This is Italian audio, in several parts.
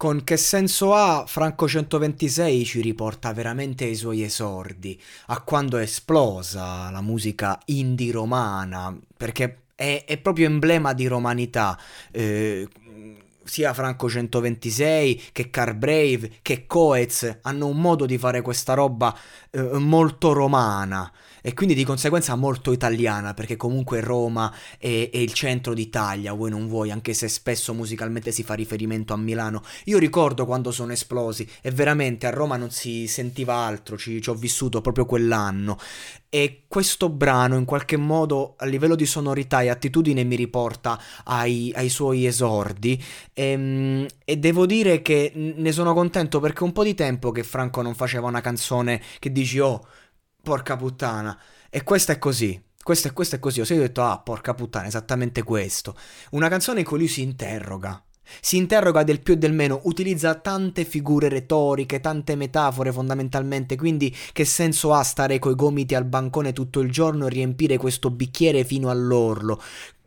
Con che senso ha Franco 126 ci riporta veramente ai suoi esordi, a quando è esplosa la musica indie romana, perché è, è proprio emblema di romanità. Eh, sia Franco 126 che Carbrave che Coez hanno un modo di fare questa roba eh, molto romana e quindi di conseguenza molto italiana, perché comunque Roma è, è, il centro d'Italia, vuoi non vuoi, anche se spesso musicalmente si fa riferimento a Milano. Io ricordo quando sono esplosi e veramente a Roma non si sentiva altro, ci, ci ho vissuto proprio quell'anno. E questo brano in qualche modo a livello di sonorità e attitudine mi riporta ai, ai suoi esordi e, ehm, e, devo dire che ne sono contento perché un po' di tempo che Franco non faceva una canzone che dici oh porca puttana. E questa è così. Questo è, questo è così. Ho sempre detto, ah, porca puttana, esattamente questo. Una canzone in cui lui si interroga. Si interroga del più e del meno, utilizza tante figure retoriche, tante metafore fondamentalmente, quindi che senso ha stare coi gomiti al bancone tutto il giorno e riempire questo bicchiere fino all'orlo?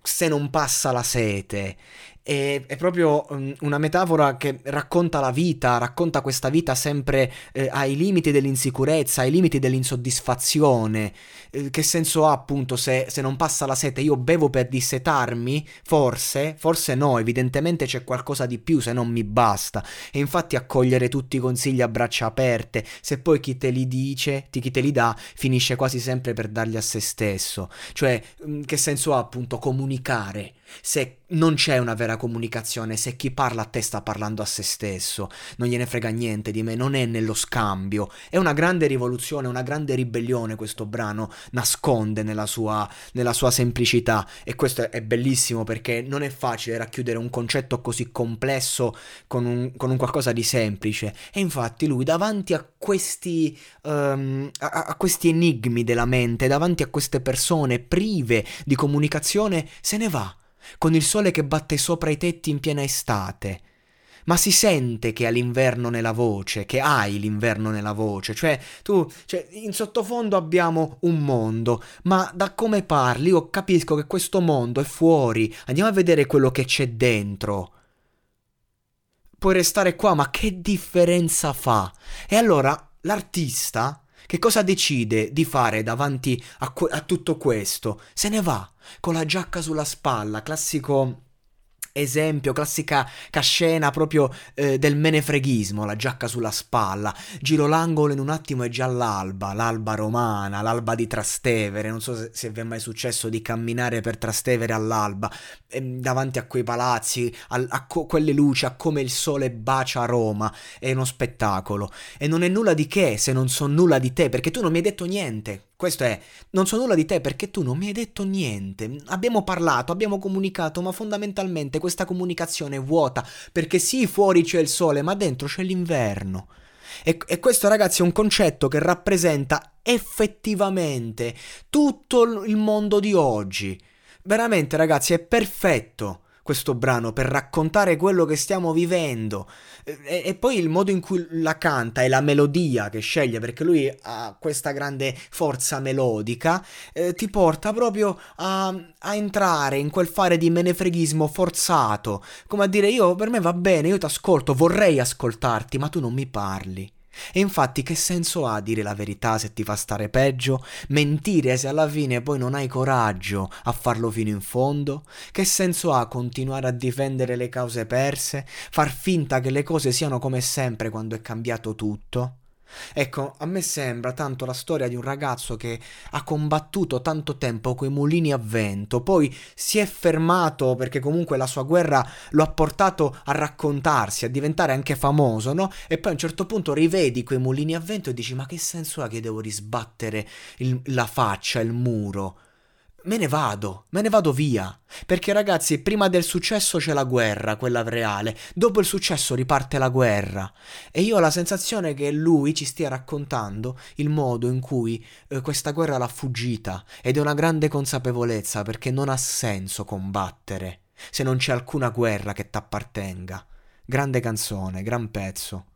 se non passa la sete. È, è proprio um, una metafora che racconta la vita, racconta questa vita sempre eh, ai limiti dell'insicurezza, ai limiti dell'insoddisfazione. Eh, che senso ha appunto se, se, non passa la sete? Io bevo per dissetarmi? Forse? Forse no, evidentemente c'è qualcosa di più se non mi basta. E infatti accogliere tutti i consigli a braccia aperte, se poi chi te li dice, chi te li dà, finisce quasi sempre per darli a se stesso. Cioè, mm, che senso ha appunto comunicare? se non c'è una vera comunicazione, se chi parla a te sta parlando a se stesso, non gliene frega niente di me, non è nello scambio. È una grande rivoluzione, una grande ribellione questo brano nasconde nella sua, nella sua semplicità e questo è bellissimo perché non è facile racchiudere un concetto così complesso con un, con un qualcosa di semplice. E infatti lui davanti a questi, um, a, a questi enigmi della mente, davanti a queste persone prive di comunicazione, se ne va con il sole che batte sopra i tetti in piena estate. Ma si sente che ha l'inverno nella voce, che hai l'inverno nella voce, cioè tu, cioè, in sottofondo abbiamo un mondo, ma da come parli io capisco che questo mondo è fuori, andiamo a vedere quello che c'è dentro. Puoi restare qua, ma che differenza fa? E allora l'artista che cosa decide di fare davanti a, a tutto questo? Se ne va con la giacca sulla spalla, classico esempio, classica scena proprio eh, del menefreghismo, la giacca sulla spalla, giro l'angolo in un attimo è già l'alba, l'alba romana, l'alba di Trastevere, non so se, se vi è mai successo di camminare per Trastevere all'alba, eh, davanti a quei palazzi, a, a co- quelle luci, a come il sole bacia Roma, è uno spettacolo. E non è nulla di che se non so nulla di te, perché tu non mi hai detto niente, questo è, non so nulla di te perché tu non mi hai detto niente. Abbiamo parlato, abbiamo comunicato, ma fondamentalmente questa comunicazione è vuota, perché sì, fuori c'è il sole, ma dentro c'è l'inverno. E, e questo ragazzi è un concetto che rappresenta effettivamente tutto il mondo di oggi. Veramente ragazzi è perfetto questo brano per raccontare quello che stiamo vivendo. E, e, poi il modo in cui la canta e la melodia che sceglie, perché lui ha questa grande forza melodica, eh, ti porta proprio a, a, entrare in quel fare di menefreghismo forzato. Come a dire, io per me va bene, io ti ascolto, vorrei ascoltarti, ma tu non mi parli. E infatti che senso ha dire la verità se ti fa stare peggio? Mentire se alla fine poi non hai coraggio a farlo fino in fondo? Che senso ha continuare a difendere le cause perse? Far finta che le cose siano come sempre quando è cambiato tutto? Ecco, a me sembra tanto la storia di un ragazzo che ha combattuto tanto tempo coi mulini a vento, poi si è fermato perché comunque la sua guerra lo ha portato a raccontarsi, a diventare anche famoso, no? E poi a un certo punto rivedi quei mulini a vento e dici ma che senso ha che devo risbattere il, la faccia, il muro? Me ne vado, me ne vado via. Perché ragazzi, prima del successo c'è la guerra, quella reale, dopo il successo riparte la guerra. E io ho la sensazione che lui ci stia raccontando il modo in cui eh, questa guerra l'ha fuggita ed è una grande consapevolezza perché non ha senso combattere se non c'è alcuna guerra che t'appartenga. Grande canzone, gran pezzo.